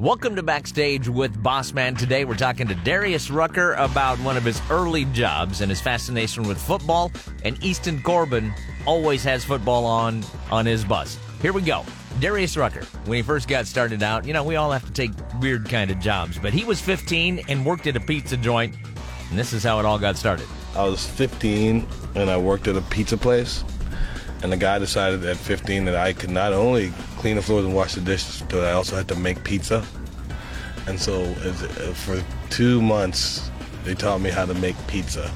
Welcome to Backstage with Bossman. Today we're talking to Darius Rucker about one of his early jobs and his fascination with football. And Easton Corbin always has football on on his bus. Here we go. Darius Rucker, when he first got started out, you know, we all have to take weird kind of jobs, but he was 15 and worked at a pizza joint, and this is how it all got started. I was 15 and I worked at a pizza place. And the guy decided at 15 that I could not only clean the floors and wash the dishes, but I also had to make pizza. And so uh, for two months, they taught me how to make pizza.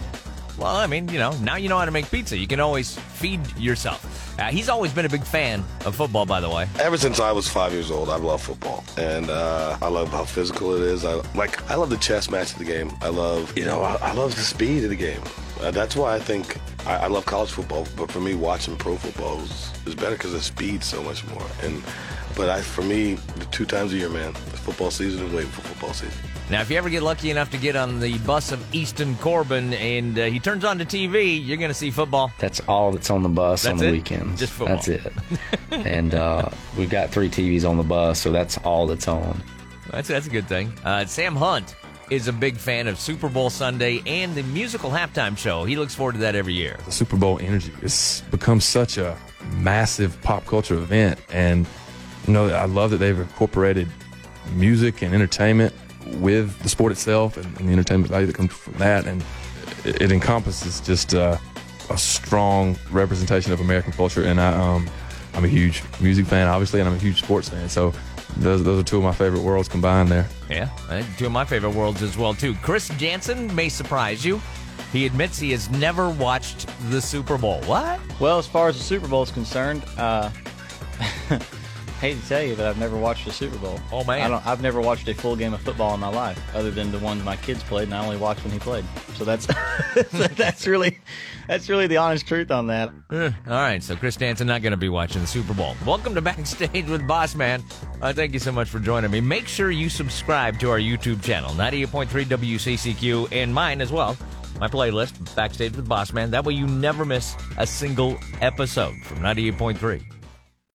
Well, I mean, you know, now you know how to make pizza. You can always feed yourself. Uh, he's always been a big fan of football, by the way. Ever since I was five years old, I love football, and uh, I love how physical it is. I like, I love the chess match of the game. I love, you know, I, I love the speed of the game. Uh, that's why I think I, I love college football. But for me, watching pro football is, is better because the speed so much more. And but I, for me, the two times a year, man, the football season is waiting for football season. Now, if you ever get lucky enough to get on the bus of Easton Corbin and uh, he turns on the TV, you're going to see football. That's all that's on the bus That's on the it? weekends. Just football. That's it. and uh, we've got three TVs on the bus, so that's all that's on. That's that's a good thing. Uh, Sam Hunt is a big fan of Super Bowl Sunday and the musical halftime show. He looks forward to that every year. the Super Bowl energy. It's become such a massive pop culture event, and you know I love that they've incorporated music and entertainment with the sport itself and, and the entertainment value that comes from that, and it, it encompasses just uh, a strong representation of American culture. And I, um, I'm a huge music fan, obviously, and I'm a huge sports fan. So those, those are two of my favorite worlds combined there. Yeah, uh, two of my favorite worlds as well too. Chris Janson may surprise you. He admits he has never watched the Super Bowl. What? Well, as far as the Super Bowl is concerned, uh, hate to tell you, but I've never watched a Super Bowl. Oh, man. I don't. I've never watched a full game of football in my life, other than the ones my kids played, and I only watched when he played. So that's that's really that's really the honest truth on that. Eh, all right, so Chris Janson not going to be watching the Super Bowl. Welcome to Backstage with Boss Man. Uh, thank you so much for joining me. Make sure you subscribe to our YouTube channel, 98.3 WCCQ, and mine as well. My playlist, Backstage with Boss Man. That way you never miss a single episode from 98.3.